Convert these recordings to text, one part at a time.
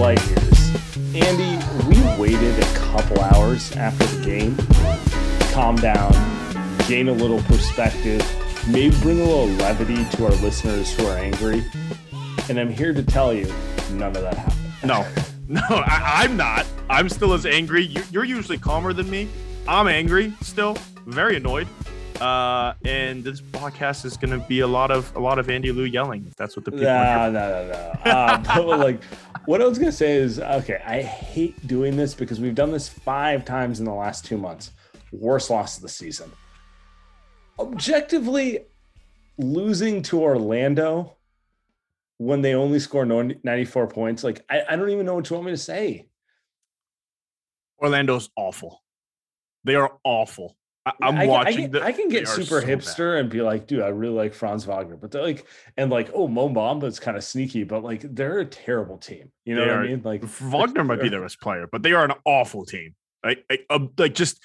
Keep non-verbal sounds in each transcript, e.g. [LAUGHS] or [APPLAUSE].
Light Years. Andy, we waited a couple hours after the game, calm down, gain a little perspective, maybe bring a little levity to our listeners who are angry. And I'm here to tell you, none of that happened. No, [LAUGHS] no, I, I'm not. I'm still as angry. You, you're usually calmer than me. I'm angry still, very annoyed. Uh, and this podcast is going to be a lot of a lot of Andy Liu yelling. If that's what the people. No, no, no, no. Uh, but like, what I was gonna say is, okay, I hate doing this because we've done this five times in the last two months. Worst loss of the season. Objectively, losing to Orlando when they only score 94 points, like I, I don't even know what you want me to say. Orlando's awful. They are awful. I, am I, watching. I can, the, I can get super so hipster and be like, dude, I really like Franz Wagner, but they're like, and like, oh, Mo Bamba is kind of sneaky, but like, they're a terrible team. You know They what are- I mean? Like, Wagner might be their best player, but they are an awful team. Like, like, uh, like just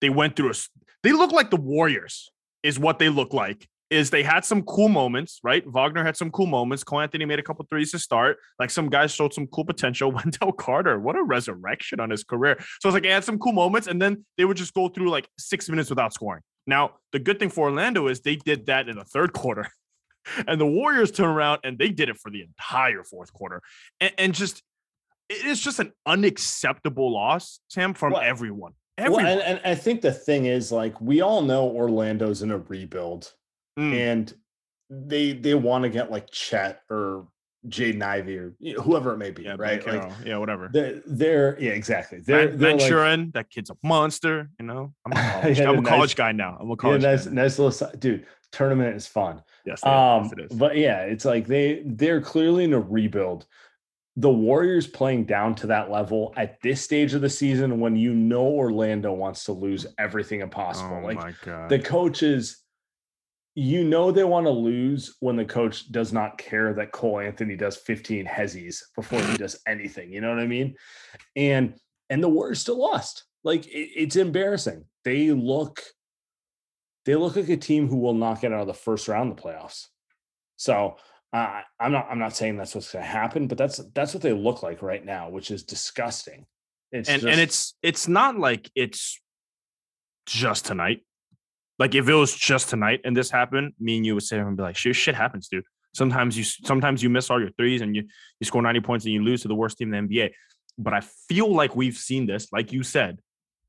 they went through a. They look like the Warriors, is what they look like. Is they had some cool moments, right? Wagner had some cool moments. Cole Anthony made a couple threes to start. Like some guys showed some cool potential. [LAUGHS] Wendell Carter, what a resurrection on his career. So it's like he had some cool moments, and then they would just go through like six minutes without scoring. Now the good thing for Orlando is they did that in the third quarter. [LAUGHS] And the Warriors turn around and they did it for the entire fourth quarter. And, and just it is just an unacceptable loss, Sam, from Well- everyone. well, and, and I think the thing is, like, we all know Orlando's in a rebuild Mm. and they they want to get like Chet or Jaden Ivey or you know, whoever it may be, yeah, right? Like, yeah, whatever. they're, they're yeah, exactly. They're, they're like- that kid's a monster. You know, I'm a college, [LAUGHS] Yeah, I'm a nice- college guy now. I'm a yeah, college nice, guy. nice little dude. Tournament is fun. Yes, are. Yes, Um, it is. but yeah, it's like they they're clearly in a rebuild. The Warriors playing down to that level at this stage of the season when you know Orlando wants to lose everything impossible. oh like my god. the coaches, you know they want to lose when the coach does not care that Cole Anthony does 15 hezzies before he [LAUGHS] does anything. You know what I mean? And and the Warriors still lost. Like it- it's embarrassing. They look they look like a team who will not get out of the first round of the playoffs. So uh, I'm not I'm not saying that's what's going to happen, but that's that's what they look like right now, which is disgusting. It's and just, and it's it's not like it's just tonight. Like if it was just tonight and this happened, me and you would sit here and be like, shit, shit happens, dude. Sometimes you sometimes you miss all your threes and you you score 90 points and you lose to the worst team in the NBA. But I feel like we've seen this, like you said,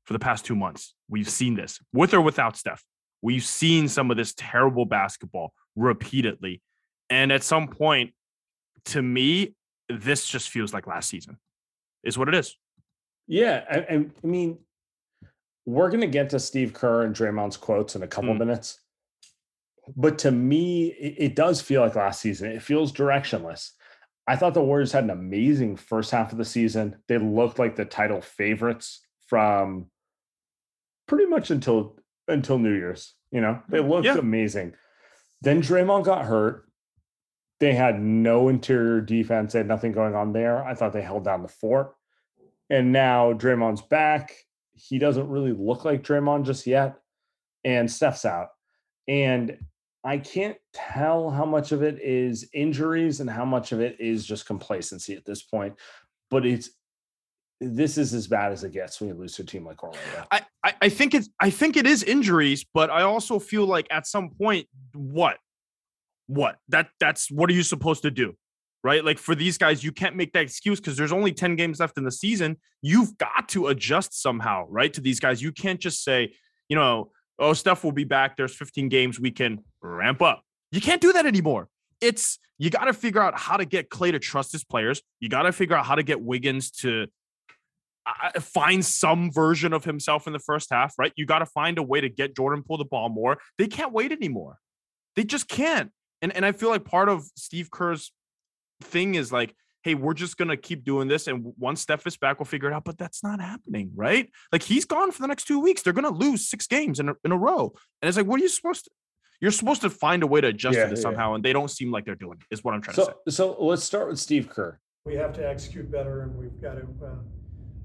for the past two months. We've seen this with or without Steph. We've seen some of this terrible basketball repeatedly. And at some point, to me, this just feels like last season, is what it is. Yeah, I, I, I mean, we're gonna get to Steve Kerr and Draymond's quotes in a couple Mm. minutes, but to me, it, it does feel like last season. It feels directionless. I thought the Warriors had an amazing first half of the season. They looked like the title favorites from pretty much until until New Year's. You know, they looked Yeah. amazing. Then Draymond got hurt. They had no interior defense. They had nothing going on there. I thought they held down the fort. And now Draymond's back. He doesn't really look like Draymond just yet, and Steph's out, and I can't tell how much of it is injuries and how much of it is just complacency at this point. But it's this is as bad as it gets when you lose to a team like Orlando. I, I, I think it's I think it is injuries, but I also feel like at some point, what? What? That that's what are you supposed to do? Right? Like for these guys, you can't make that excuse because there's only 10 games left in the season. You've got to adjust somehow, right? To these guys. You can't just say, you know, oh, Steph will be back. There's 15 games. We can ramp up. You can't do that anymore. It's you got to figure out how to get Klay to trust his players. You got to figure out how to get Wiggins to find some version of himself in the first half, right? You got to find a way to get Jordan Poole the ball more. They can't wait anymore. They just can't. And and I feel like part of Steve Kerr's thing is like, hey, we're just gonna keep doing this, and once Steph is back, we'll figure it out. But that's not happening, right? Like he's gone for the next two weeks. They're gonna lose six games in a, in a row, and it's like, what are you supposed to? You're supposed to find a way to adjust yeah, to this yeah. somehow, and they don't seem like they're doing. It, is what I'm trying so, to say. So let's start with Steve Kerr. We have to execute better, and we've got to. Uh,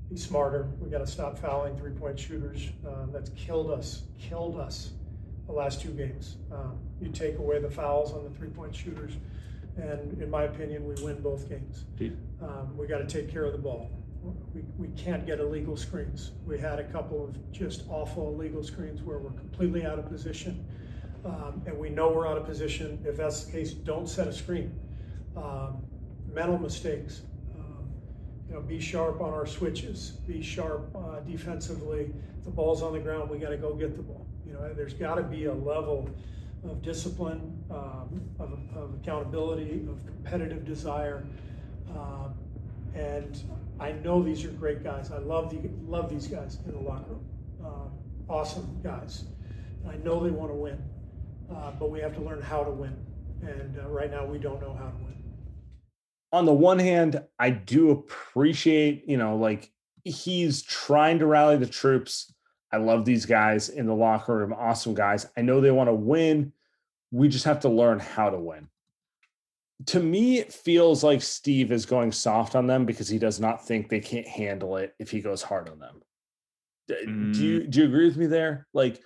be smarter. We've got to stop fouling three point shooters. Uh, that's killed us, killed us the last two games. Um, you take away the fouls on the three point shooters, and in my opinion, we win both games. Um, we got to take care of the ball. We, we can't get illegal screens. We had a couple of just awful illegal screens where we're completely out of position. Um, and we know we're out of position. If that's the case, don't set a screen. Um, mental mistakes you know, be sharp on our switches, be sharp uh, defensively. The ball's on the ground, we got to go get the ball. You know, there's got to be a level of discipline, um, of, of, accountability, of competitive desire. Um, and I know these are great guys. I love the, love these guys in the locker room. Um, awesome guys. I know they want to win, uh, but we have to learn how to win. And uh, right now, we don't know how to win on the one hand, I do appreciate, you know, like he's trying to rally the troops. I love these guys in the locker room, awesome guys. I know they want to win. We just have to learn how to win. To me, it feels like Steve is going soft on them because he does not think they can't handle it if he goes hard on them. Mm. Do you do you agree with me there? Like,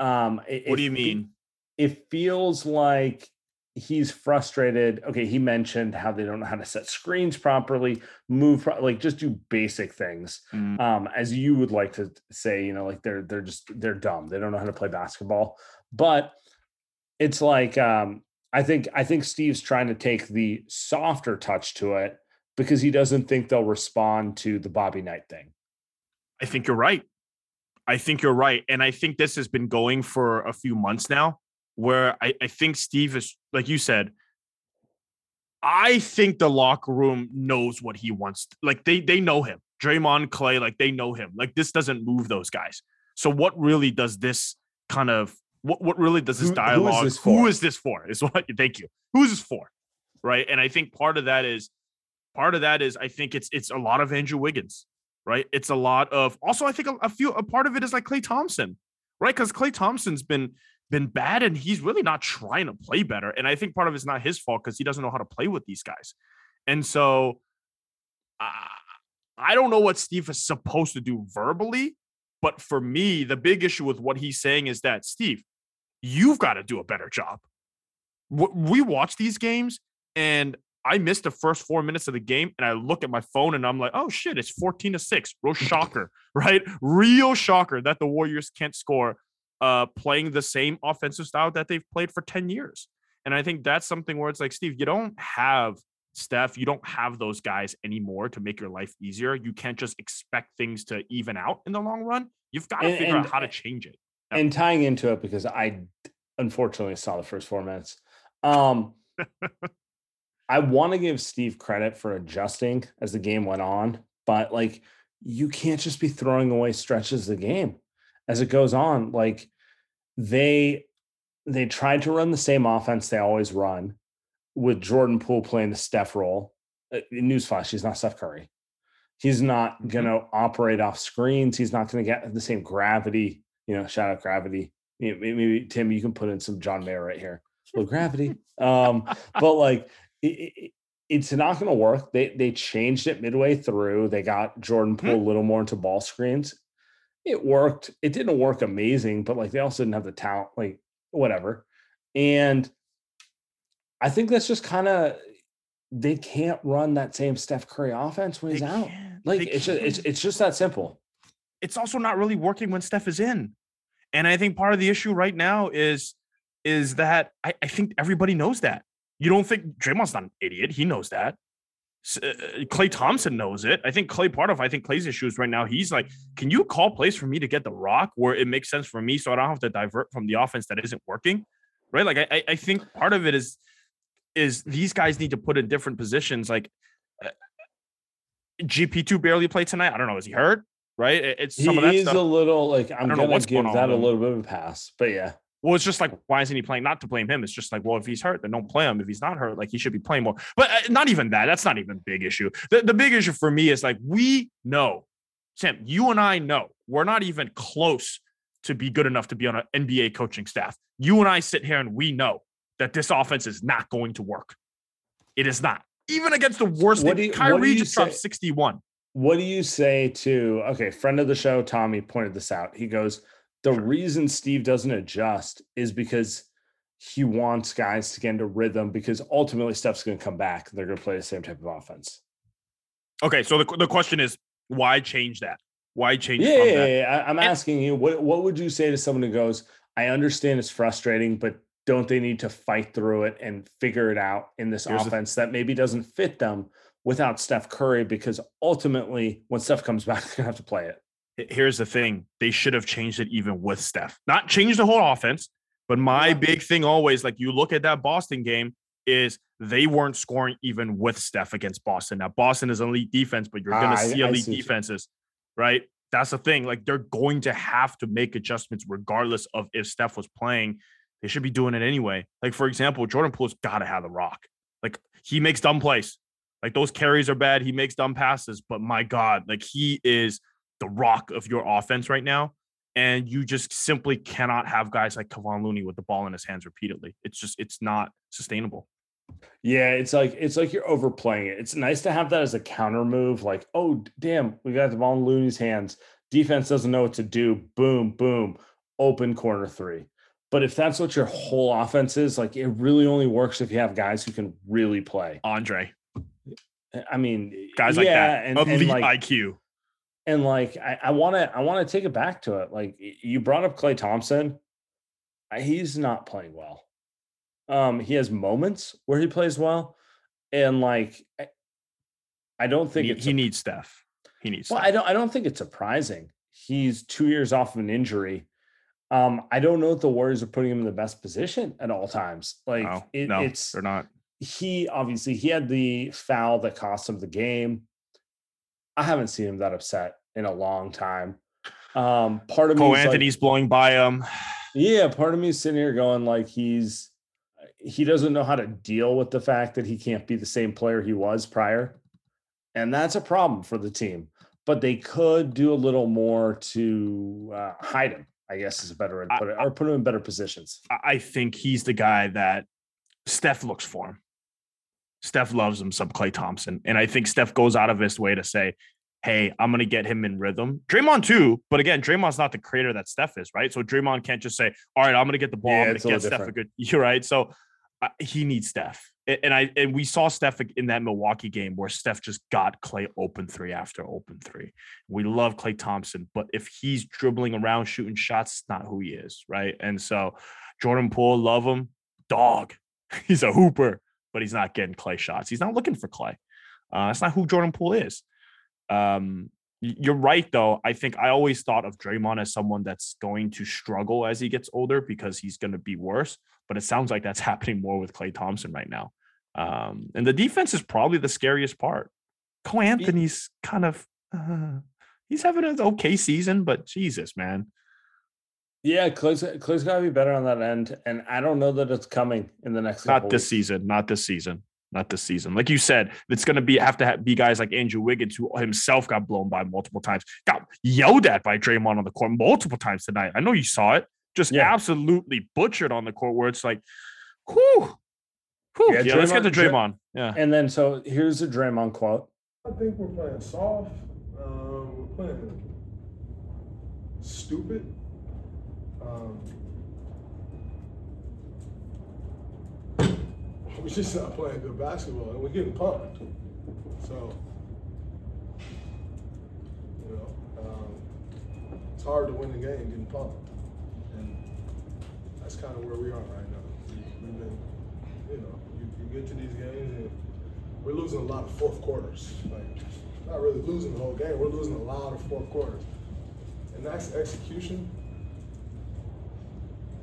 um, it, what do you mean? It feels like he's frustrated. Okay, he mentioned how they don't know how to set screens properly, move like just do basic things. Mm. Um, as you would like to say, you know, like they're they're just they're dumb. They don't know how to play basketball. But it's like um, I think I think Steve's trying to take the softer touch to it because he doesn't think they'll respond to the Bobby Knight thing. I think you're right. I think you're right. And I think this has been going for a few months now where I, I think Steve is, like you said, I think the locker room knows what he wants. Like they they know him. Draymond Klay, like they know him. Like this doesn't move those guys. So what really does this kind of what what really does this dialogue? Who is this for? Who is this for? Is what [LAUGHS] thank you. Who is this for? Right. And I think part of that is part of that is I think it's it's a lot of Andrew Wiggins, right? It's a lot of also I think a, a few a part of it is like Klay Thompson, right? Because Klay Thompson's been been bad and he's really not trying to play better. And I think part of it's not his fault because he doesn't know how to play with these guys. And so uh, I don't know what Steve is supposed to do verbally, but for me, the big issue with what he's saying is that Steve, you've got to do a better job. We watch these games and I missed the first four minutes of the game and I look at my phone and I'm like, oh shit, it's 14 to 6. Real shocker, [LAUGHS] right? Real shocker that the Warriors can't score uh, playing the same offensive style that they've played for 10 years. And I think that's something where it's like, Steve, you don't have Steph, you don't have those guys anymore to make your life easier. You can't just expect things to even out in the long run. You've got to and, figure and, out how to change it. And tying into it, because I unfortunately saw the first four minutes. Um, [LAUGHS] I want to give Steve credit for adjusting as the game went on, but like you can't just be throwing away stretches of the game as it goes on. Like they they tried to run the same offense they always run with Jordan Poole playing the Steph role. Uh, newsflash, he's not Steph Curry. He's not mm-hmm. going to operate off screens. He's not going to get the same gravity. You know, shout out gravity. Maybe, maybe Tim, you can put in some John Mayer right here. Well, gravity. [LAUGHS] Um, but like it, it, it's not going to work. They they changed it midway through. They got Jordan Poole mm-hmm. a little more into ball screens. It worked. It didn't work amazing, but like they also didn't have the talent, like whatever. And I think that's just kind of they can't run that same Steph Curry offense when he's out. Like They it's just it's it's just that simple. it's also not really working when Steph is in. And I think part of the issue right now is is that I, I think everybody knows that. You don't think Draymond's not an idiot. He knows that. Klay Thompson knows it. I think Klay part of I think Klay's issues right now. He's like, can you call plays for me to get the rock where it makes sense for me, so I don't have to divert from the offense that isn't working, right? Like I I- think part of it is is these guys need to put in different positions. Like uh, GP two barely played tonight. I don't know. Is he hurt? Right? It- It's some of that He's stuff. a little like I'm don't know gonna what's give going on that a little bit of a pass, but yeah. Well, it's just like, why isn't he playing? Not to blame him. It's just like, well, if he's hurt, then don't play him. If he's not hurt, like he should be playing more. But uh, not even that. That's not even a big issue. The, the big issue for me is like, we know, Sam, you and I know we're not even close to be good enough to be on an NBA coaching staff. You and I sit here and we know that this offense is not going to work. It is not. Even against the worst. What do you- what Kyrie do you just dropped 61. What do you say to okay, friend of the show, Tommy pointed this out. He goes, the reason Steve doesn't adjust is because he wants guys to get into rhythm because ultimately Steph's going to come back. And They're going to play the same type of offense. Okay. So the, the question is, why change that? Why change Yeah, yeah, that? yeah, I'm And- asking you, what what would you say to someone who goes, I understand it's frustrating, but don't they need to fight through it and figure it out in this Here's the- offense that maybe doesn't fit them without Steph Curry? Because ultimately, when Steph comes back, [LAUGHS] they're gonna have to play it. Here's the thing they should have changed it even with Steph. Not change the whole offense, but my big thing always, like you look at that Boston game, is they weren't scoring even with Steph against Boston. Now, Boston is elite defense, but you're Ah, going I- to see elite see you- defenses, right? That's the thing. Like they're going to have to make adjustments regardless of if Steph was playing. They should be doing it anyway. Like, for example, Jordan Poole's got to have the rock. Like, he makes dumb plays. Like, those carries are bad. He makes dumb passes, but my God, like, he is the rock of your offense right now. And you just simply cannot have guys like Kevon Looney with the ball in his hands repeatedly. It's just, it's not sustainable. Yeah, it's like it's like you're overplaying it. It's nice to have that as a counter move. Like, oh damn, we got the ball in Looney's hands. Defense doesn't know what to do. Boom, boom, open corner three. But if that's what your whole offense is, like it really only works if you have guys who can really play. Andre, I mean, guys like that, and, elite and like IQ. And like I want to I want to take it back to it. Like you brought up Klay Thompson, he's not playing well. Um, he has moments where he plays well, and like I, I don't think He, he a- needs Steph. He needs well, Steph. I don't I don't think it's surprising. He's two years off of an injury. Um, I don't know if the Warriors are putting him in the best position at all times. Like no, it- no, it's they're not. he obviously he had the foul that cost him the game. I haven't seen him that upset in a long time. Um, part of me, Cole like- Anthony's blowing by him. yeah, part of me is sitting here going like he's he doesn't know how to deal with the fact that he can't be the same player he was prior, and that's a problem for the team. But they could do a little more to uh, hide him. I guess is a better way to I- it, or put him in better positions. I- I think he's the guy that Steph looks for him. Steph loves him, some Klay Thompson. And I think Steph goes out of his way to say, hey, I'm going to get him in rhythm. Draymond too. But again, Draymond's not the creator that Steph is, right? So Draymond can't just say, all right, I'm going to get the ball. Yeah, I'm going to get Steph a good, [LAUGHS] you're right. So uh, he needs Steph. And I and we saw Steph in that Milwaukee game where Steph just got Klay open three after open three. We love Klay Thompson, but if he's dribbling around shooting shots, it's not who he is, right? And so Jordan Poole, love him, dog. [LAUGHS] He's a hooper, but he's not getting Klay shots. He's not looking for Klay. Uh, that's not who Jordan Poole is. Um, you're right, though. I think I always thought of Draymond as someone that's going to struggle as he gets older because he's going to be worse. But it sounds like that's [LAUGHS] happening more with Klay Thompson right now. Um, and the defense is probably the scariest part. Cole Anthony's kind of uh, he's having an okay season, but Jesus, man. Yeah, Klay's, Klay's got to be better on that end, and I don't know that it's coming in the next. Not this weeks. season. Not this season. Not this season. Like you said, it's going to be have to ha- be guys like Andrew Wiggins, who himself got blown by multiple times, got yelled at by Draymond on the court multiple times tonight. I know you saw it. Just Yeah. absolutely butchered on the court, where it's like, whew, whew. Yeah, Yeah, let's get to Draymond- Dra- Draymond. Yeah. And then, so here's a Draymond quote. I think we're playing soft. Um, we're playing stupid. Um, [COUGHS] we just not playing good basketball, and we're getting pumped. So, you know, um, it's hard to win the game getting pumped, and that's kind of where we are right now. We've been, you know, you, you get to these games and we're losing a lot of fourth quarters. Like, not really losing the whole game. We're losing a lot of fourth quarters, and that's execution.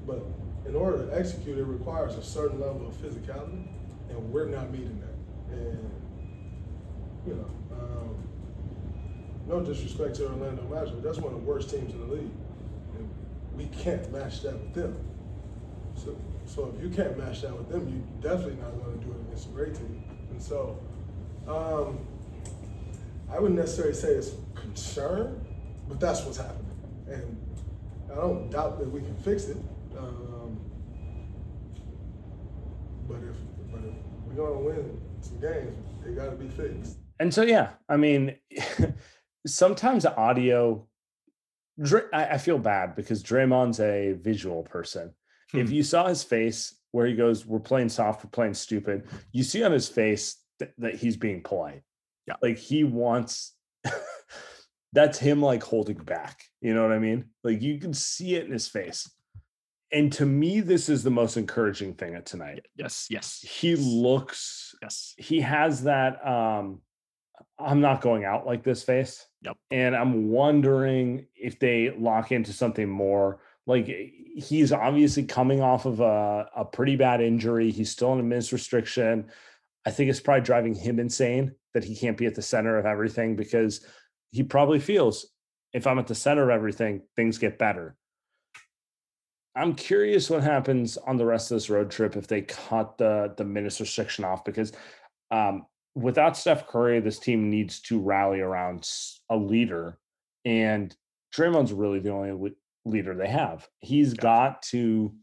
But in order to execute, it requires a certain level of physicality, and we're not meeting that. And you know, um, no disrespect to Orlando Magic, but that's one of the worst teams in the league, and we can't match that with them. So, so if you can't match that with them, you're definitely not going to do it against a great team. And so, um, I wouldn't necessarily say it's concern, but that's what's happening, and I don't doubt that we can fix it. Um, but if but if we're gonna win some games, they gotta be fixed. And so, yeah, I mean, [LAUGHS] sometimes audio. I feel bad because Draymond's a visual person. Hmm. If you saw his face where he goes, "We're playing soft, we're playing stupid," you see on his face th- that he's being polite. Yeah, like he wants. [LAUGHS] that's him like holding back. You know what I mean? Like you can see it in his face and to me this is the most encouraging thing at tonight. Yes yes he looks yes. he has that um i'm not going out like this face. Yep. And i'm wondering if they lock into something more. Like he's obviously coming off of a, a pretty bad injury. He's still in a minutes restriction. I think it's probably driving him insane that he can't be at the center of everything because he probably feels if i'm at the center of everything things get better I'm curious what happens on the rest of this road trip if they cut the the minutes restriction off because um, without Steph Curry, this team needs to rally around a leader, and Draymond's really the only leader they have. He's yeah. got to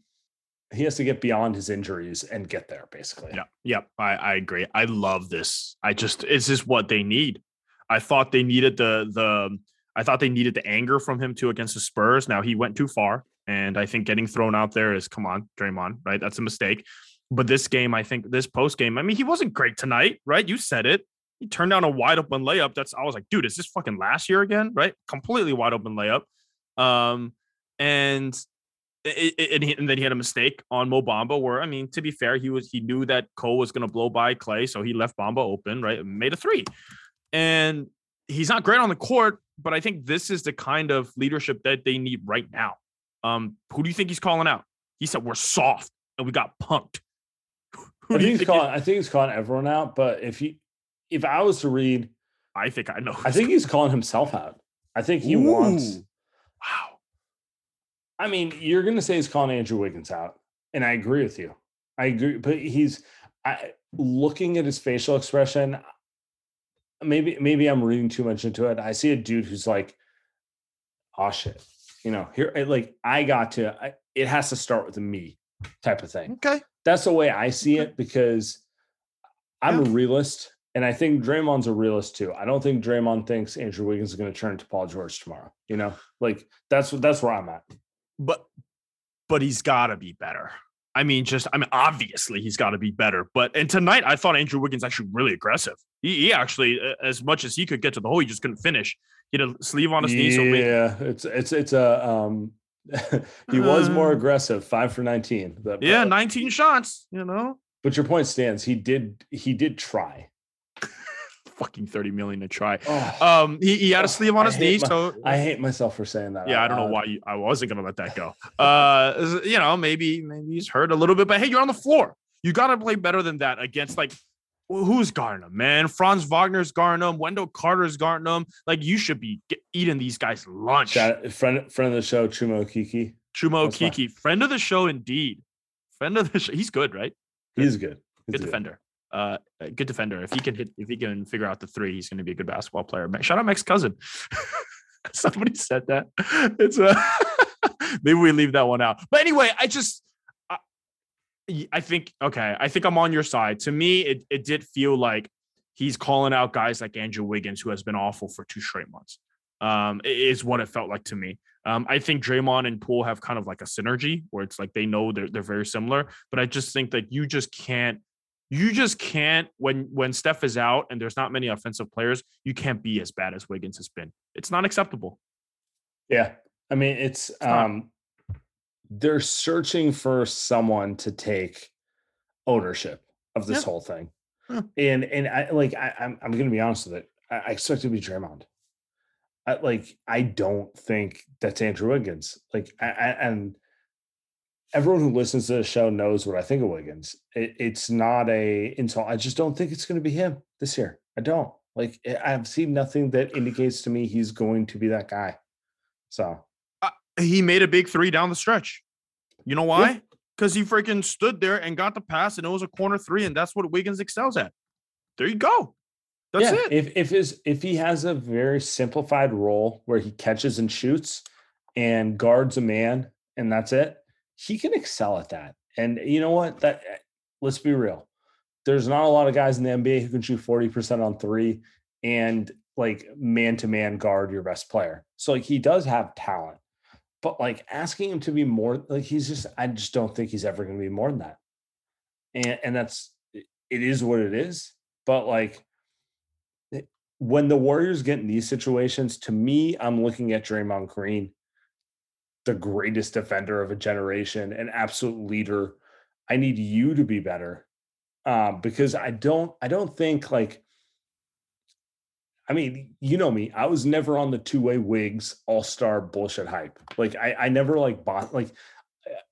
he has to get beyond his injuries and get there basically. Yeah. Yep. I, I agree. I love this. I just it's just what they need. I thought they needed the the I thought they needed the anger from him too against the Spurs. Now he went too far. And I think getting thrown out there is come on, Draymond, right? That's a mistake. But this game, I think this post game, I mean, he wasn't great tonight, right? You said it. He turned down a wide open layup. That's I was like, dude, is this fucking last year again? Right? Completely wide open layup. Um, and it, it, and, he, and, then he had a mistake on Mo Bamba, where I mean, to be fair, he was he knew that Cole was going to blow by Klay, so he left Bamba open, right? Made a three, and he's not great on the court, but I think this is the kind of leadership that they need right now. Um, who do you think he's calling out? He said we're soft and we got punked. [LAUGHS] Who I think he's calling. I think he's calling everyone out. But if he, if I was to read, I think I know. I think he's calling himself out. I think he Ooh. wants. Wow. I mean, you're going to say he's calling Andrew Wiggins out, and I agree with you. I agree, but he's I, looking at his facial expression. Maybe, maybe I'm reading too much into it. I see a dude who's like, "Oh shit, you know, here, like I got to, I, it has to start with a me type of thing. Okay. That's the way I see it because I'm yeah. a realist and I think Draymond's a realist too. I don't think Draymond thinks Andrew Wiggins is going to turn to Paul George tomorrow. You know, like that's that's where I'm at. But but he's got to be better. I mean, just I mean, obviously he's got to be better. But and tonight I thought Andrew Wiggins actually really aggressive. He, he actually, as much as he could get to the hole, he just couldn't finish. He had a sleeve on his yeah, knee. So yeah, it's it's it's a um. [LAUGHS] he was more uh-huh. aggressive, five for nineteen. But, yeah, nineteen shots. You know. But your point stands. He did. He did try. [LAUGHS] Fucking thirty million to try. Oh, um, he, he had a sleeve on his knee. My, so I hate myself for saying that. Yeah, I don't know why you, I wasn't gonna let that go. Uh, you know, maybe maybe he's hurt a little bit, but hey, you're on the floor. You got to play better than that against like who's guarding man? Franz Wagner's guarding. Wendell Carter's guarding. Like you should be get, eating these guys lunch. Shout, friend, friend of the show, Chuma Okeke. Chuma Okeke, friend of the show, indeed. Friend of the show. He's good, right? Good. He's good. He's good, good defender. Uh, good defender. If he can hit, if he can figure out the three, he's going to be a good basketball player. Shout out Mike's cousin. [LAUGHS] Somebody said that. It's a [LAUGHS] maybe we leave that one out. But anyway, I just I think okay. I think I'm on your side. To me, it it did feel like he's calling out guys like Andrew Wiggins, who has been awful for two straight months. Um, is what it felt like to me. Um, I think Draymond and Poole have kind of like a synergy where it's like they know they're they're very similar, but I just think that you just can't you just can't when when Steph is out and there's not many offensive players, you can't be as bad as Wiggins has been. It's not acceptable. Yeah. I mean, it's, It's um they're searching for someone to take ownership of this Yeah. whole thing. Yeah. And and I like I, I'm I'm gonna be honest with it. I, I expect it to be Draymond. I, like I don't think that's Andrew Wiggins. Like I, I and everyone who listens to the show knows what I think of Wiggins. It, it's not a insult. I just don't think it's going to be him this year. I don't like. Eh, I've seen nothing that indicates to me he's going to be that guy. So He made a big three down the stretch. You know why? Because he freaking stood there and got the pass, and it was a corner three, and that's what Wiggins excels at. There you go. That's yeah, it. If if his if he has a very simplified role where he catches and shoots and guards a man and that's it, he can excel at that. And you know what? That eh, let's be real. There's not a lot of guys in the NBA who can shoot 40% on three and like man to man guard your best player. So like he does have talent. But like asking him to be more like he's just I just don't think he's ever going to be more than that. And and that's it is what it is. But like when the Warriors get in these situations, to me, I'm looking at Draymond Green, the greatest defender of a generation, an absolute leader. I need you to be better um, because I don't. I don't think like. I mean, you know me. I was never on the two way wigs all star bullshit hype. Like I, I never like bought like.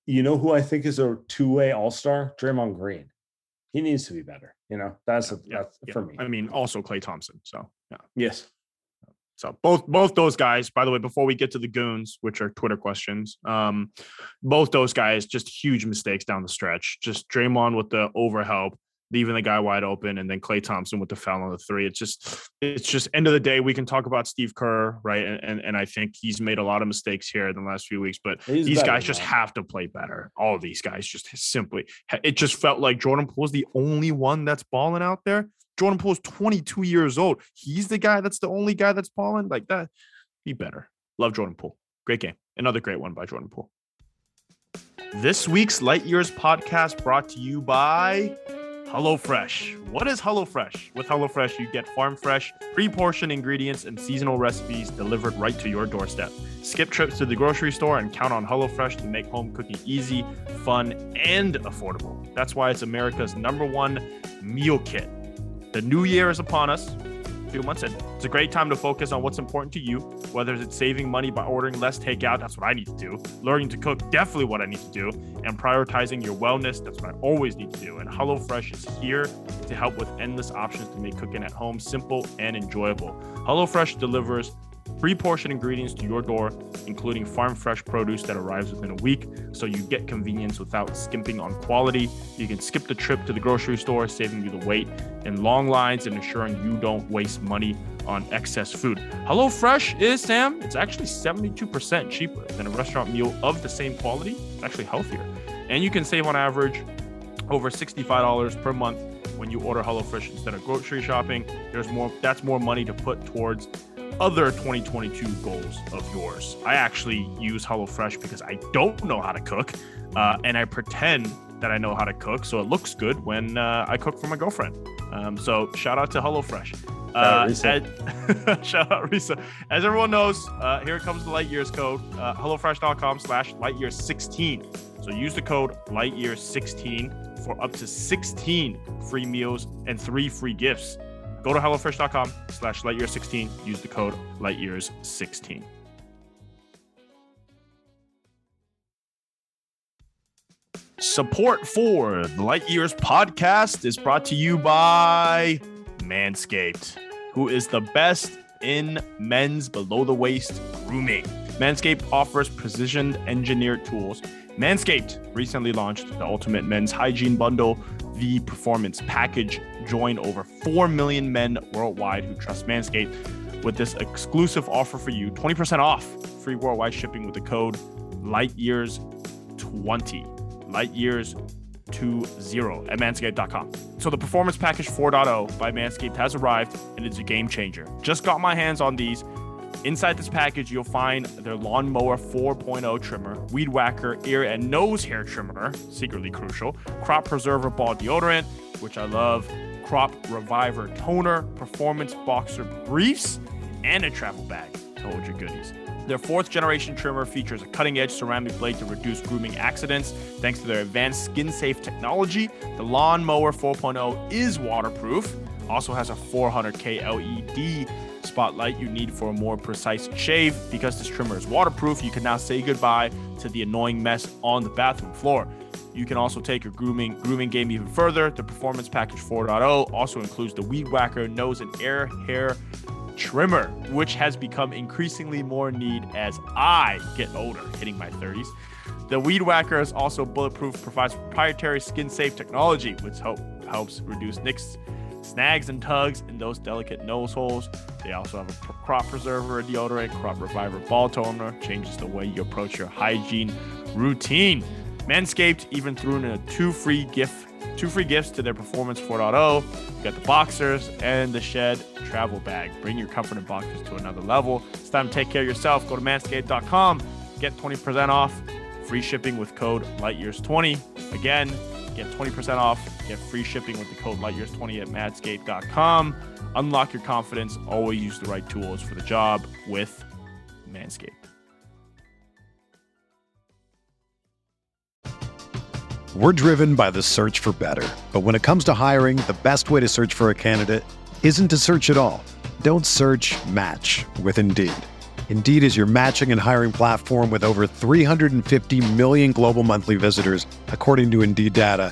You know who I think is a two way all star? Draymond Green. He needs to be better. You know that's a, Yeah, that's yeah. for me. I mean, also Klay Thompson. So yeah. yes. So both both those guys, by the way, before we get to the goons, which are Twitter questions, um, both those guys just huge mistakes down the stretch. Just Draymond with the overhelp, leaving the guy wide open, and then Klay Thompson with the foul on the three. It's just it's just end of the day, we can talk about Steve Kerr, right? And and, and I think he's made a lot of mistakes here in the last few weeks, but He's these guys just have to play better. All these guys just simply it just felt like Jordan Poole is the only one that's balling out there. Jordan Poole is 22 years old. He's the guy that's the only guy that's balling like that. Be better. Love Jordan Poole. Great game. Another great one by Jordan Poole. This week's Light Years podcast brought to you by HelloFresh. What is HelloFresh? With HelloFresh, you get farm fresh, pre portioned ingredients and seasonal recipes delivered right to your doorstep. Skip trips to the grocery store and count on HelloFresh to make home cooking easy, fun, and affordable. That's why it's America's number one meal kit. The new year is upon us. Few months. It's a great time to focus on what's important to you, whether it's saving money by ordering less takeout, that's what I need to do. Learning to cook, definitely what I need to do. And prioritizing your wellness, that's what I always need to do. And HelloFresh is here to help with endless options to make cooking at home simple and enjoyable. HelloFresh delivers pre-portioned ingredients to your door, including farm fresh produce that arrives within a week, so you get convenience without skimping on quality. You can skip the trip to the grocery store, saving you the wait and long lines and ensuring you don't waste money on excess food. HelloFresh is Sam. It's actually 72% cheaper than a restaurant meal of the same quality. It's actually healthier, and you can save on average over $65 per month when you order HelloFresh instead of grocery shopping. There's more. That's more money to put towards other 2022 goals of yours. I actually use HelloFresh because I don't know how to cook, uh, and I pretend that I know how to cook, so it looks good when uh, I cook for my girlfriend. Um, so shout out to HelloFresh. Uh, as- [LAUGHS] shout out Risa. As everyone knows, uh, here comes the Light Years code. Uh, HelloFresh.com slash Light Years 16. So use the code Light Years 16 for up to 16 free meals and three free gifts. Go to HelloFresh.com slash Light Years 16. Use the code Lightyears16. Support for the Light Years podcast is brought to you by Manscaped, who is the best in men's below the waist grooming. Manscaped offers precision engineered tools. Manscaped recently launched the Ultimate Men's Hygiene Bundle, the Performance Package. Join over 4 million men worldwide who trust Manscaped with this exclusive offer for you 20% off free worldwide shipping with the code LIGHTYEARS20. Light Years 20 at manscaped.com. So the Performance Package 4.0 by Manscaped has arrived and it's a game changer. Just got my hands on these Inside this package, you'll find their Lawnmower 4.0 trimmer, Weed Whacker ear and nose hair trimmer, secretly crucial, Crop Preserver ball deodorant, which I love, Crop Reviver toner, Performance Boxer briefs, and a travel bag to hold your goodies. Their fourth generation trimmer features a cutting edge ceramic blade to reduce grooming accidents. Thanks to their advanced skin safe technology, the Lawnmower 4.0 is waterproof, also has a 400K LED spotlight you need for a more precise shave. Because this trimmer is waterproof, you can now say goodbye to the annoying mess on the bathroom floor. You can also take your grooming grooming game even further. The Performance Package 4.0 also includes the Weed Whacker nose and air hair trimmer, which has become increasingly more need as I get older, hitting my 30s. The Weed Whacker is also bulletproof, provides proprietary skin safe technology, which help, helps reduce nicks, snags, and tugs in those delicate nose holes. They also have a crop preserver, a deodorant, crop reviver ball toner, changes the way you approach your hygiene routine. Manscaped even threw in a two free gift two free gifts to their Performance 4.0. You got the boxers and the Shed travel bag. Bring your comfort and boxers to another level. It's time to take care of yourself. Go to manscaped.com, get 20% off, free shipping with code LightYears20. Again, get 20% off, get free shipping with the code LightYears20 at manscaped.com. Unlock your confidence. Always use the right tools for the job with Manscaped. We're driven by the search for better. But when it comes to hiring, the best way to search for a candidate isn't to search at all. Don't search match with Indeed. Indeed is your matching and hiring platform with over 350 million global monthly visitors, according to Indeed data,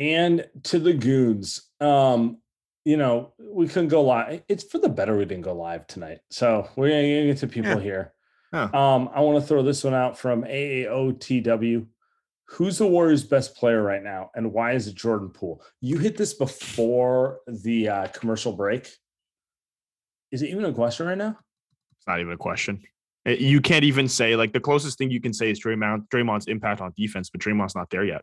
And to the goons, um, you know, we couldn't go live. It's for the better we didn't go live tonight. So we're to get to people Yeah. here. Yeah. Um, I want to throw this one out from AAOTW. Who's the Warriors' best player right now, and why is it Jordan Poole? You hit this before the uh, commercial break. Is it even a question right now? It's not even a question. Eh, You can't even say like the closest thing you can say is Draymond Draymond's impact on defense, but Draymond's not there yet.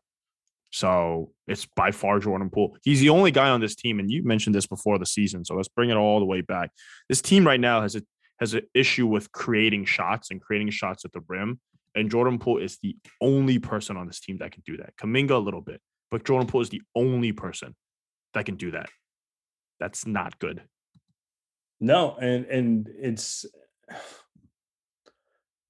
So it's by far Jordan Poole. He's the only guy on this team, and you mentioned this before the season. So let's bring it all the way back. This team right now has a has an issue with creating shots and creating shots at the rim. And Jordan Poole is the only person on this team that can do that. Kuminga a little bit, but Jordan Poole is the only person that can do that. That's not good. No, and and it's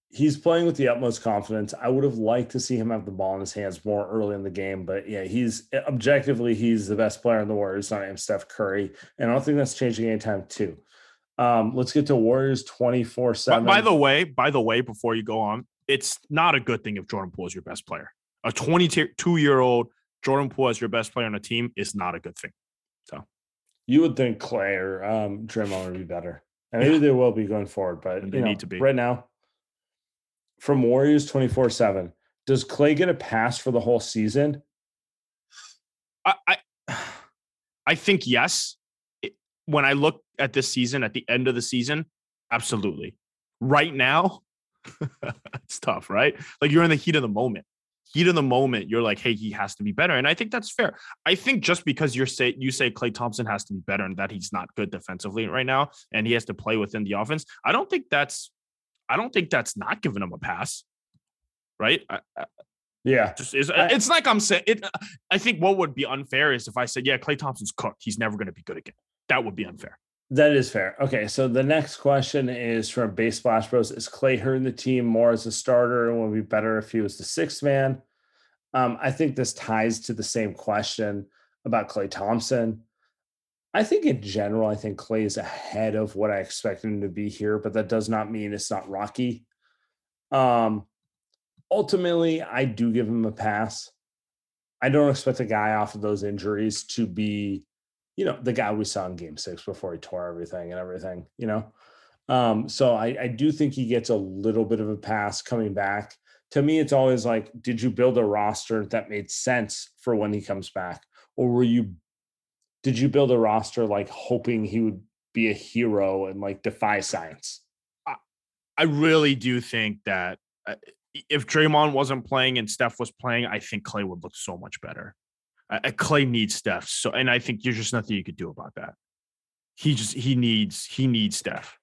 he's playing with the utmost confidence. I would have liked to see him have the ball in his hands more early in the game, but yeah, he's objectively he's the best player in the Warriors, not named Steph Curry, and I don't think that's changing anytime too. Um, let's get to Warriors twenty four seven. by the way, by the way, before you go on, it's not a good thing if Jordan Poole is your best player. A 22 year old Jordan Poole as your best player on a team is not a good thing. So, you would think Klay or um, Draymond would be better, and maybe they will be going forward, but And you they know, need to be. right now. From Warriors twenty four seven, does Klay get a pass for the whole season? I I, I think yes. It- when I look at this season, at the end of the season, absolutely. Right now, [LAUGHS] it's tough, right? Like you're in the heat of the moment. heat of the moment, you're like, hey, he has to be better. And I think that's fair. I think just because you're say you say Klay Thompson has to be better and that he's not good defensively right now and he has to play within the offense, I don't think that's I don't think that's not giving him a pass. Right? I, I, yeah. just is it's like I'm saying it I think what would be unfair is if I said, yeah, Klay Thompson's cooked. He's never going to be good again. That would be unfair. That is fair. Okay, so the next question is from Base Splash Bros. Is Klay hurting the team more as a starter and would be better if he was the sixth man? Um, I think this ties to the same question about Klay Thompson. I think in general, I think Klay is ahead of what I expected him to be here, but that does not mean it's not rocky. Um, ultimately, I do give him a pass. I don't expect a guy off of those injuries to be you know, the guy we saw in game six before he tore everything and everything, you know? Um, so I, I do think he gets a little bit of a pass coming back. To me, it's always like, did you build a roster that made sense for when he comes back? Or were you, did you build a roster like hoping he would be a hero and like defy science? I, I really do think that uh, if Draymond wasn't playing and Steph was playing, I think Klay would look so much better. Uh, Klay needs Steph. So, and I think there's just nothing you could do about that. He just he needs he needs Steph.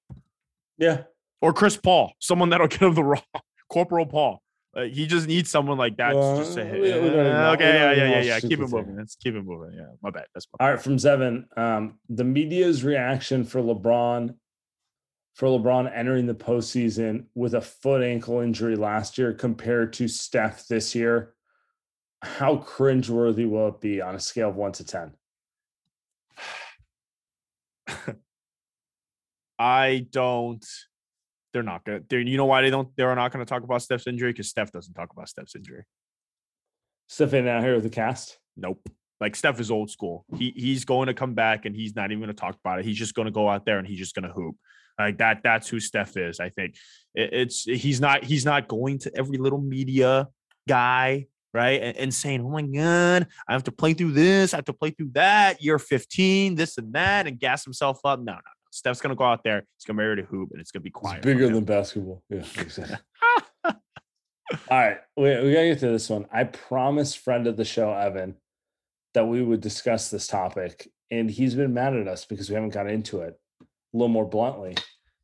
Yeah. Or Chris Paul, someone that'll [LAUGHS] get him the raw. Corporal Paul. Uh, he just needs someone like that to just say, hey, we, we okay, yeah, yeah, yeah, yeah. Keep it moving. Let's keep it moving. Yeah, my bad. That's my all right. From Zevin, um, the media's reaction for LeBron, for LeBron entering the postseason with a foot ankle injury last year compared to Steph this year how cringeworthy will it be on a scale of one to 10? [SIGHS] I don't. They're not gonna. They're, you know why they don't? They're not going to talk about Steph's injury because Steph doesn't talk about Steph's injury. Steph ain't out here with the cast. Nope. Like Steph is old school. He he's going to come back and he's not even going to talk about it. He's just going to go out there and he's just going to hoop. Like that. That's who Steph is. I think it, it's he's not he's not going to every little media guy right? And, and, saying, oh my God, I have to play through this, I have to play through that, year 15, this and that, and gas himself up. No, no. Steph's going to go out there, he's going to marry to hoop, and it's going to be quiet. It's bigger than basketball. Yeah, exactly. [LAUGHS] All right, we, we got to get to this one. I promised friend of the show, Evan, that we would discuss this topic, and he's been mad at us because we haven't got into it a little more bluntly.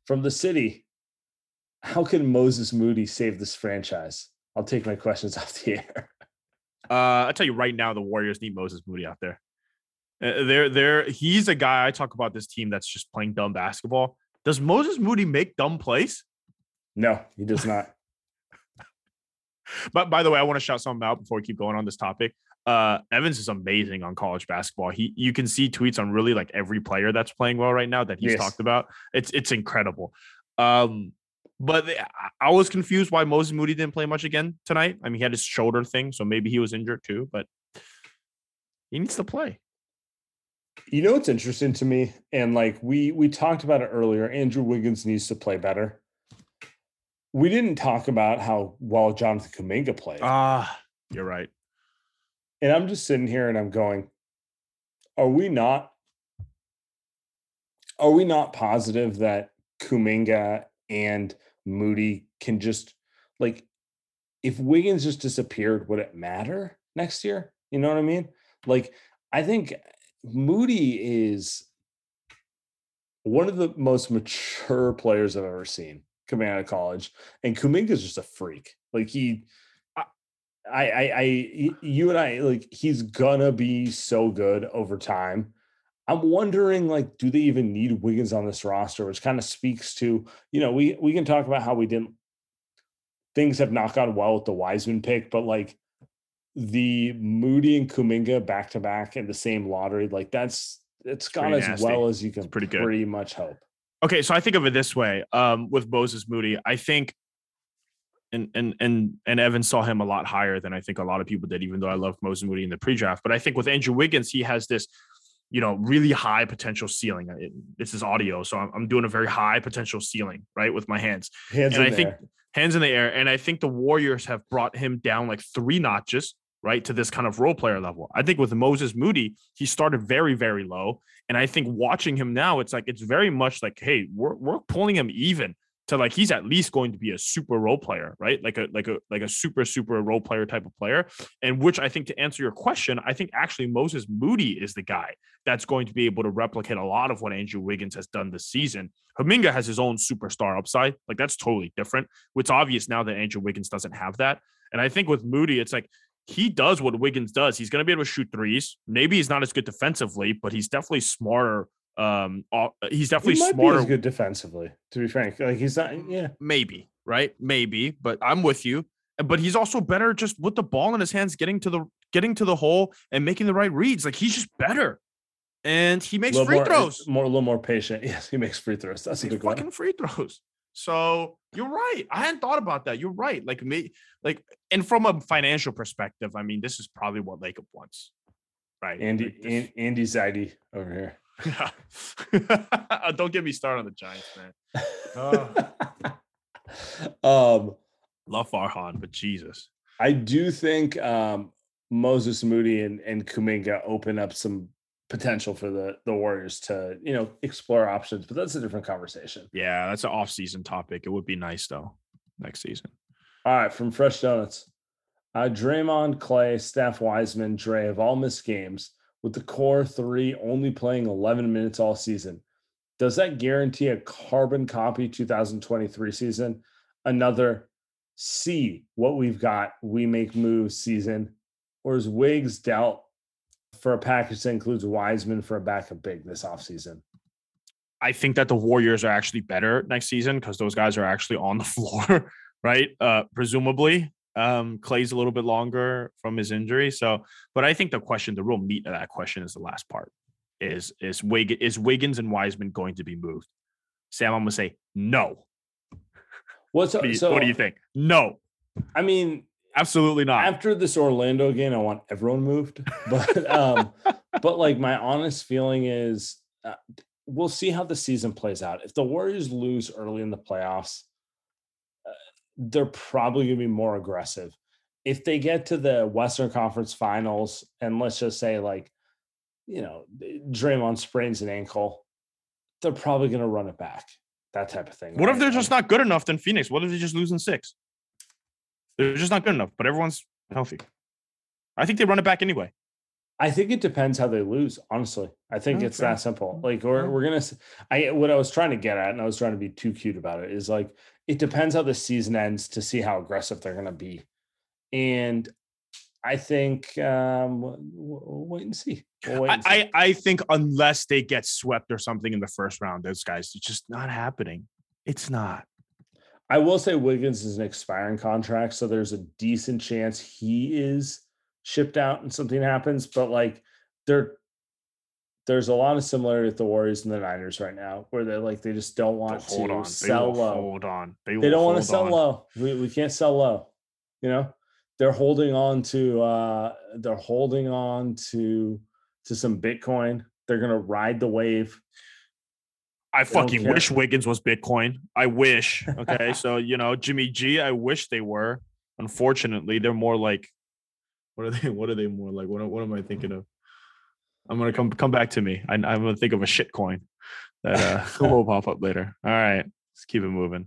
From the city, how can Moses Moody save this franchise? I'll take my questions [LAUGHS] off the air. Uh, I tell you right now, the Warriors need Moses Moody out there. Uh, they're there. He's a guy I talk about this team that's just playing dumb basketball. Does Moses Moody make dumb plays? No, he does not. [LAUGHS] but by the way, I want to shout something out before we keep going on this topic. Uh, Evans is amazing on college basketball. He you can see tweets on really like every player that's playing well right now that he's yes. talked about. It's it's incredible. Um, but I was confused why Moses Moody didn't play much again tonight. I mean, he had his shoulder thing, so maybe he was injured too, but he needs to play. You know what's interesting to me, and like we we talked about it earlier. Andrew Wiggins needs to play better. We didn't talk about how well Jonathan Kuminga played. Ah, you're right. And I'm just sitting here and I'm going, are we not? Are we not positive that Kuminga and Moody can just like if Wiggins just disappeared, would it matter next year? You know what I mean? Like, I think Moody is one of the most mature players I've ever seen coming out of college, and Kuminga is just a freak. Like he, I, I, I, you and I, like he's gonna be so good over time. I'm wondering, like, do they even need Wiggins on this roster? Which kind of speaks to, you know, we we can talk about how we didn't things have not gone well with the Wiseman pick, but like the Moody and Kuminga back to back in the same lottery, like that's it's gone as nasty. well as you can pretty good. pretty much hope. Okay, so I think of it this way um, with Moses Moody. I think, and and and and Evan saw him a lot higher than I think a lot of people did, even though I love Moses Moody in the pre-draft. But I think with Andrew Wiggins, he has this you know, really high potential ceiling. It, this is audio, so I'm, I'm, doing a very high potential ceiling, right, with my hands. Hands and I think hands in the air, and I think the Warriors have brought him down like three notches, right, to this kind of role player level. I think with Moses Moody, he started very, very low, and I think watching him now, it's like it's very much like, hey, we're we're pulling him even to like he's at least going to be a super role player, right? Like a like a like a super super role player type of player. And which I think to answer your question, I think actually Moses Moody is the guy that's going to be able to replicate a lot of what Andrew Wiggins has done this season. Kuminga has his own superstar upside. Like that's totally different. It's obvious now that Andrew Wiggins doesn't have that. And I think with Moody, it's like he does what Wiggins does. He's going to be able to shoot threes. Maybe he's not as good defensively, but he's definitely smarter um, he's definitely he smarter. good defensively, to be frank. Like he's not. Yeah, maybe right, maybe. But I'm with you. But he's also better just with the ball in his hands, getting to the getting to the hole and making the right reads. Like he's just better, and he makes free more, throws. More, a little more patient. [LAUGHS] Yes, he makes free throws. That's he's fucking one. free throws. So you're right. I hadn't thought about that. You're right. Like me, like, and from a financial perspective, I mean, this is probably what Lacob wants, right? Andy, like Andy Zaidi over here. [LAUGHS] Yeah. [LAUGHS] Don't get me started on the Giants, man. Oh. [LAUGHS] um, love Farhan, but Jesus. I do think um, Moses Moody and, and Kuminga open up some potential for the the Warriors to you know explore options, but that's a different conversation. Yeah, that's an off season topic. It would be nice though next season. All right, from Fresh Donuts, uh, Draymond, Klay, Steph Wiseman, Dre have all missed games with the core three only playing 11 minutes all season. Does that guarantee a carbon copy 2023 season? Another see what we've got, we make moves season? Or is Wiggs dealt for a package that includes Wiseman for a backup big this offseason? I think that the Warriors are actually better next season because those guys are actually on the [LAUGHS] floor, right? Uh, presumably, um, Klay's a little bit longer from his injury. So, but I think the question, the real meat of that question is the last part. Is is Wig is Wiggins and Wiseman going to be moved? Sam, I'm gonna say no. What's what, do you, so, what do you think? No. I mean, absolutely not. After this Orlando game, I want everyone moved. [LAUGHS] But um, but like my honest feeling is, uh, we'll see how the season plays out. If the Warriors lose early in the playoffs, they're probably going to be more aggressive. If they get to the Western Conference Finals, and let's just say, like, you know, Draymond sprains an ankle, they're probably going to run it back. That type of thing. What right? if they're just not good enough? Then Phoenix. What if they just lose in six? They're just not good enough, but everyone's healthy. I think they run it back anyway. I think it depends how they lose. Honestly, I think oh, it's that simple. Like we're we're gonna. I what I was trying to get at, and I was trying to be too cute about it, is like it depends how the season ends to see how aggressive they're going to be. And I think um, we'll, we'll wait and see. We'll wait and I, see. I, I think unless they get swept or something in the first round, those guys, it's just not happening. It's not. I will say Wiggins is an expiring contract, so there's a decent chance he is shipped out and something happens. But like they're there's a lot of similarity with the Warriors and the Niners right now, where they like they just don't want to on. sell low. Hold on, they, they don't want to sell on. low. We we can't sell low. You know, they're holding on to uh they're holding on to to some Bitcoin. They're gonna ride the wave. I fucking wish Wiggins was Bitcoin. I wish. [LAUGHS] Okay, so you know Jimmy G. I wish they were. Unfortunately, they're more like what are they? [LAUGHS] What are they more like? What, what am I thinking of? I'm gonna come come back to me. I, am gonna think of a shit coin that uh, [LAUGHS] will pop up later. All right, let's keep it moving.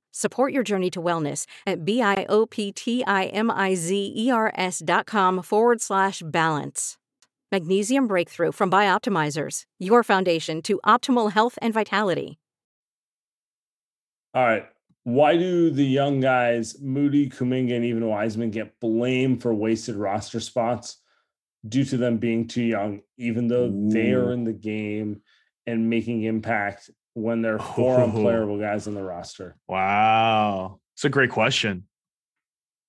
Support your journey to wellness at B-I-O-P-T-I-M-I-Z-E-R-S dot com forward slash balance. Magnesium Breakthrough from Bioptimizers, your foundation to optimal health and vitality. All right. Why do the young guys, Moody, Kuminga, and even Wiseman, get blamed for wasted roster spots due to them being too young, even though they are in the game and making impact when they're four Oh. [LAUGHS] unplayable guys on the roster? Wow, it's a great question.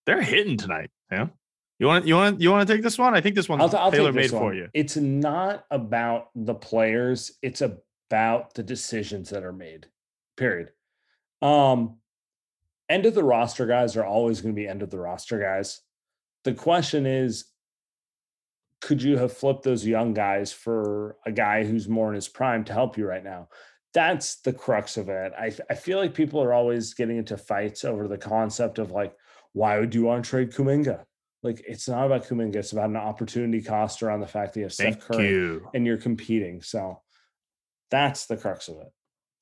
They're hitting tonight. Yeah, you want you want you want to take this one? I think this one's I'll, I'll take tailor this made for one. you. It's not about the players; it's about the decisions that are made. Period. Um, end of the roster guys are always going to be end of the roster guys. The question is, could you have flipped those young guys for a guy who's more in his prime to help you right now? That's the crux of it. I I feel like people are always getting into fights over the concept of like, why would you want to trade Kuminga? Like, it's not about Kuminga; it's about an opportunity cost around the fact that you have Thank Steph Curry you, and you're competing. So that's the crux of it.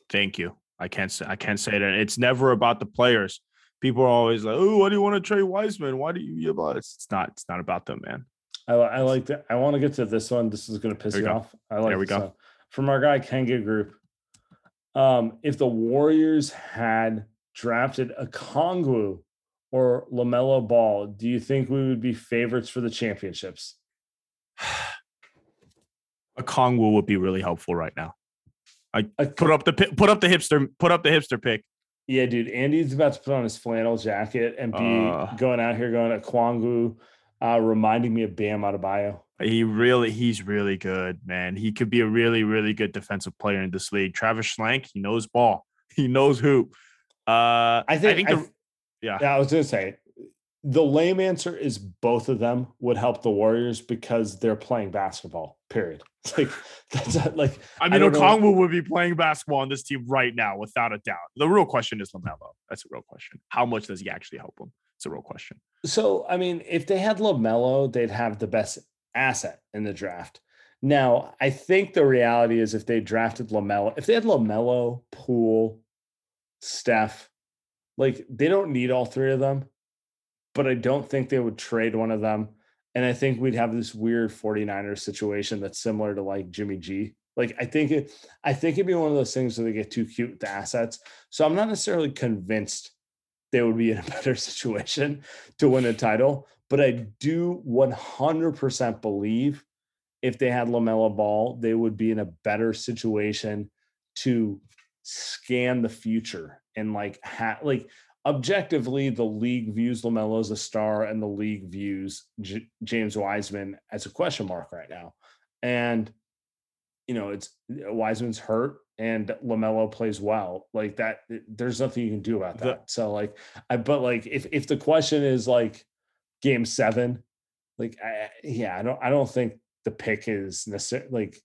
thank you. I can't say I can't say that. It's never about the players. People are always like, "Oh, why do you want to trade Wiseman? Why do you?" But it's, not. It's not about them, man. I, I like that. I want to get to this one. This is going to piss you go. off. I like There we go. one. From our guy Kenga Group. Um, if the Warriors had drafted Okongwu or Lamelo Ball, do you think we would be favorites for the championships? [SIGHS] Okongwu would be really helpful right now. A Put up the put up the hipster put up the hipster pick. Yeah, dude. Andy's about to put on his flannel jacket and be Uh. going out here going to Okongwu, uh, reminding me of Bam Adebayo. He really, he's really good, man. He could be a really, really good defensive player in this league. Travis Schlenk, he knows ball. [LAUGHS] He knows hoop. Uh, I think, I the, th- yeah. yeah, I was gonna say the lame answer is both of them would help the Warriors because they're playing basketball. Period. [LAUGHS] It's like that's a- like I mean, Okongwu would be playing basketball on this team right now, without a doubt. The real question is Lamelo. That's a real question. How much does he actually help him? It's a real question. So, I mean, if they had LaMelo, they'd have the best asset in the draft. Now, I think the reality is if they drafted LaMelo, if they had LaMelo, Poole, Steph, like they don't need all three of them, but I don't think they would trade one of them. And I think we'd have this weird 49ers situation that's similar to like Jimmy G. Like I think it I think it'd be one of those things where they get too cute with the assets. So I'm not necessarily convinced they would be in a [LAUGHS] better situation to win a title. But I do 100% believe if they had LaMelo Ball, they would be in a better situation to scan the future and like ha- like objectively the league views LaMelo as a star and the league views J- James Wiseman as a question mark right now. And you know, it's Wiseman's hurt and LaMelo plays well. Like that there's nothing you can do about The- that. so like I but like if if the question is like game 7, like I, yeah, I don't I don't think the pick is necessary like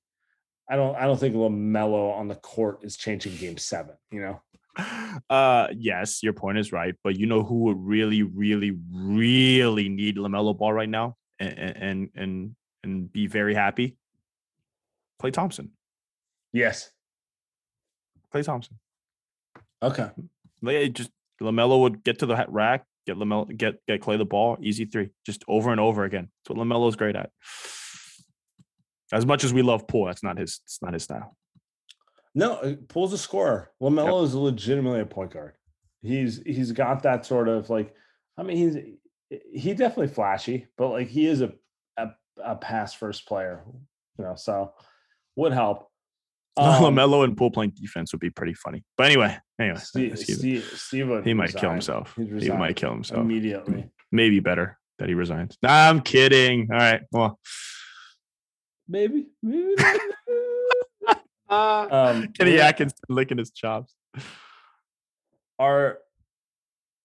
I don't I don't think LaMelo on the court is changing game 7, you know. Uh, yes, your point is right, but you know who would really, really, really need Lamelo Ball right now and and and and be very happy? Klay Thompson. Yes. Klay Thompson. Okay. It just Lamelo would get to the rack, get Lamelo, get get Klay the ball, easy three, just over and over again. That's what Lamelo's great at. As much as we love Poole, that's not his. It's not his style. No, uh, Poole's a scorer. Lamelo is legitimately a point guard. He's he's got that sort of like. I mean, he's he definitely flashy, but like he is a a, a pass first player, you know. So would help. [LAUGHS] Um, Lamelo and Poole playing defense would be pretty funny. But anyway, anyway, Steve, let's keep it- Steve, Steve he might kill himself. He resign might kill himself. immediately. Maybe better that he resigns. Nah, I'm kidding. All right. Well, Maybe, maybe. not. [LAUGHS] um, Kenny Atkinson licking his chops. are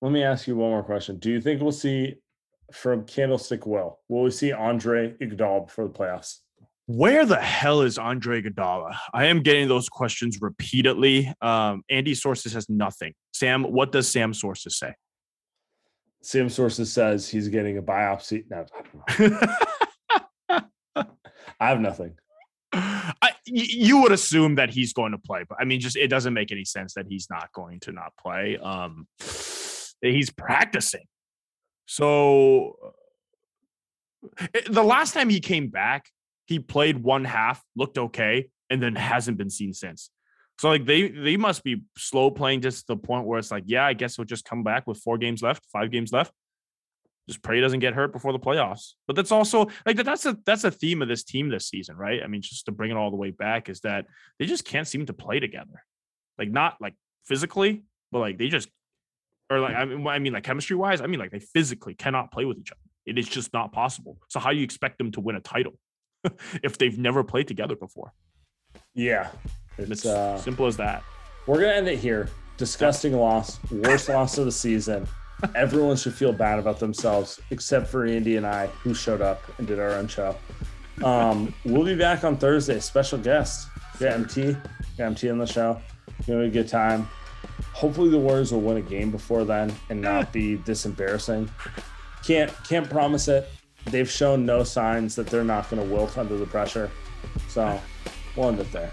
let me ask you one more question. Do you think we'll see from Candlestick Will, will we see Andre Iguodala before the playoffs? Where the hell is Andre Iguodala? I am getting those questions repeatedly. Um, Andy Sources has nothing. Sam, what does Sam Sources say? Sam Sources says he's getting a biopsy. No, I. [LAUGHS] I have nothing. I, you would assume that he's going to play, but I mean, just it doesn't make any sense that he's not going to not play. Um, he's practicing. So eh, the last time he came back, he played one half, looked okay, and then hasn't been seen since. So like they they must be slow playing just to the point where it's like, yeah, I guess he'll just come back with four games left, five games left. Just pray he doesn't get hurt before the playoffs. But that's also like that's a that's a theme of this team this season, right? I mean, just to bring it all the way back is that they just can't seem to play together. Like not like physically, but like they just or like I mean, I mean like chemistry wise, I mean like they physically cannot play with each other. It is just not possible. So how do you expect them to win a title [LAUGHS] if they've never played together before? Yeah, it's, it's uh, simple as that. We're gonna end it here. Disgusting loss, worst loss of the season. [LAUGHS] Everyone should feel bad about themselves, except for Andy and I, who showed up and did our own show. Um, [LAUGHS] we'll be back on Thursday. Special guest, got MT, got MT on the show. Gonna be a good time. Hopefully, the Warriors will win a game before then and not be this embarrassing. Can't can't promise it. They've shown no signs that they're not going to wilt under the pressure. So we'll end it there.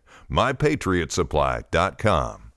mypatriotsupply.com.